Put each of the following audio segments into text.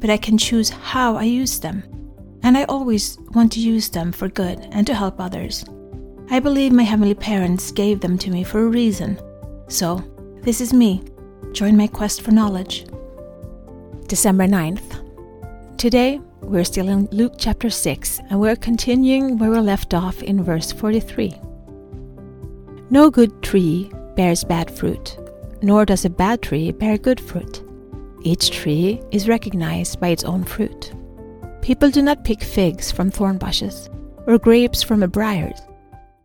but I can choose how I use them. And I always want to use them for good and to help others. I believe my heavenly parents gave them to me for a reason. So, this is me. Join my quest for knowledge. December 9th. Today, we're still in Luke chapter 6, and we're continuing where we left off in verse 43. No good tree bears bad fruit, nor does a bad tree bear good fruit. Each tree is recognized by its own fruit. People do not pick figs from thorn bushes, or grapes from a briars.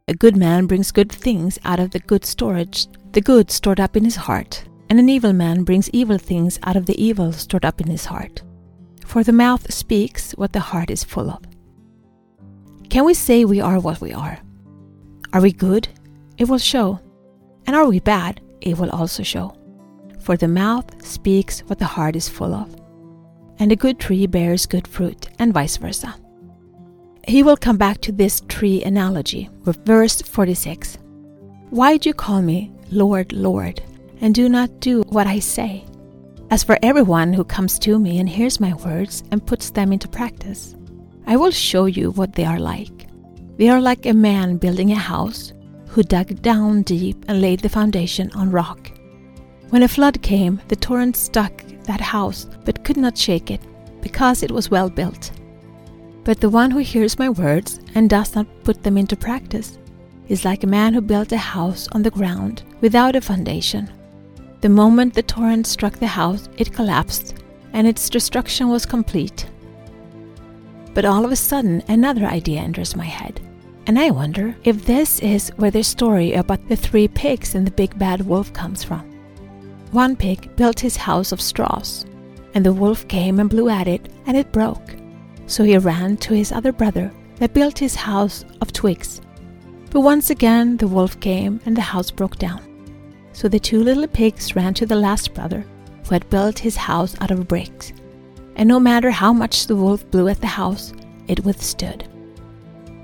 A good man brings good things out of the good storage, the good stored up in his heart, and an evil man brings evil things out of the evil stored up in his heart. For the mouth speaks what the heart is full of. Can we say we are what we are? Are we good? It will show. And are we bad? It will also show for the mouth speaks what the heart is full of. And a good tree bears good fruit, and vice versa. He will come back to this tree analogy with verse 46. Why do you call me Lord, Lord, and do not do what I say? As for everyone who comes to me and hears my words and puts them into practice, I will show you what they are like. They are like a man building a house who dug down deep and laid the foundation on rock. When a flood came, the torrent struck that house, but could not shake it, because it was well built. But the one who hears my words and does not put them into practice is like a man who built a house on the ground without a foundation. The moment the torrent struck the house, it collapsed, and its destruction was complete. But all of a sudden, another idea enters my head. And I wonder if this is where the story about the three pigs and the big bad wolf comes from. One pig built his house of straws, and the wolf came and blew at it, and it broke. So he ran to his other brother that built his house of twigs. But once again the wolf came, and the house broke down. So the two little pigs ran to the last brother, who had built his house out of bricks. And no matter how much the wolf blew at the house, it withstood.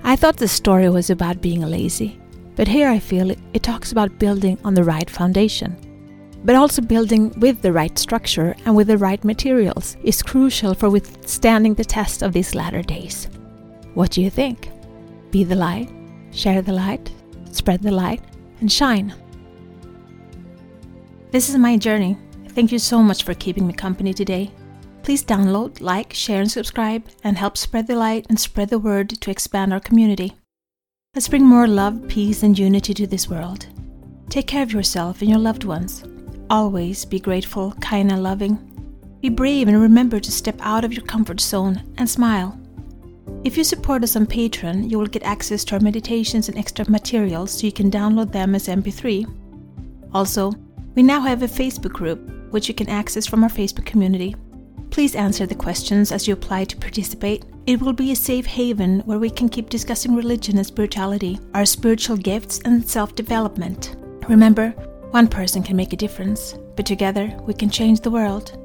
I thought the story was about being lazy, but here I feel it, it talks about building on the right foundation but also building with the right structure and with the right materials is crucial for withstanding the test of these latter days. What do you think? Be the light, share the light, spread the light, and shine. This is my journey. Thank you so much for keeping me company today. Please download, like, share, and subscribe, and help spread the light and spread the word to expand our community. Let's bring more love, peace, and unity to this world. Take care of yourself and your loved ones. Always be grateful, kind, and loving. Be brave and remember to step out of your comfort zone and smile. If you support us on Patreon, you will get access to our meditations and extra materials so you can download them as MP3. Also, we now have a Facebook group which you can access from our Facebook community. Please answer the questions as you apply to participate. It will be a safe haven where we can keep discussing religion and spirituality, our spiritual gifts, and self development. Remember, one person can make a difference, but together we can change the world.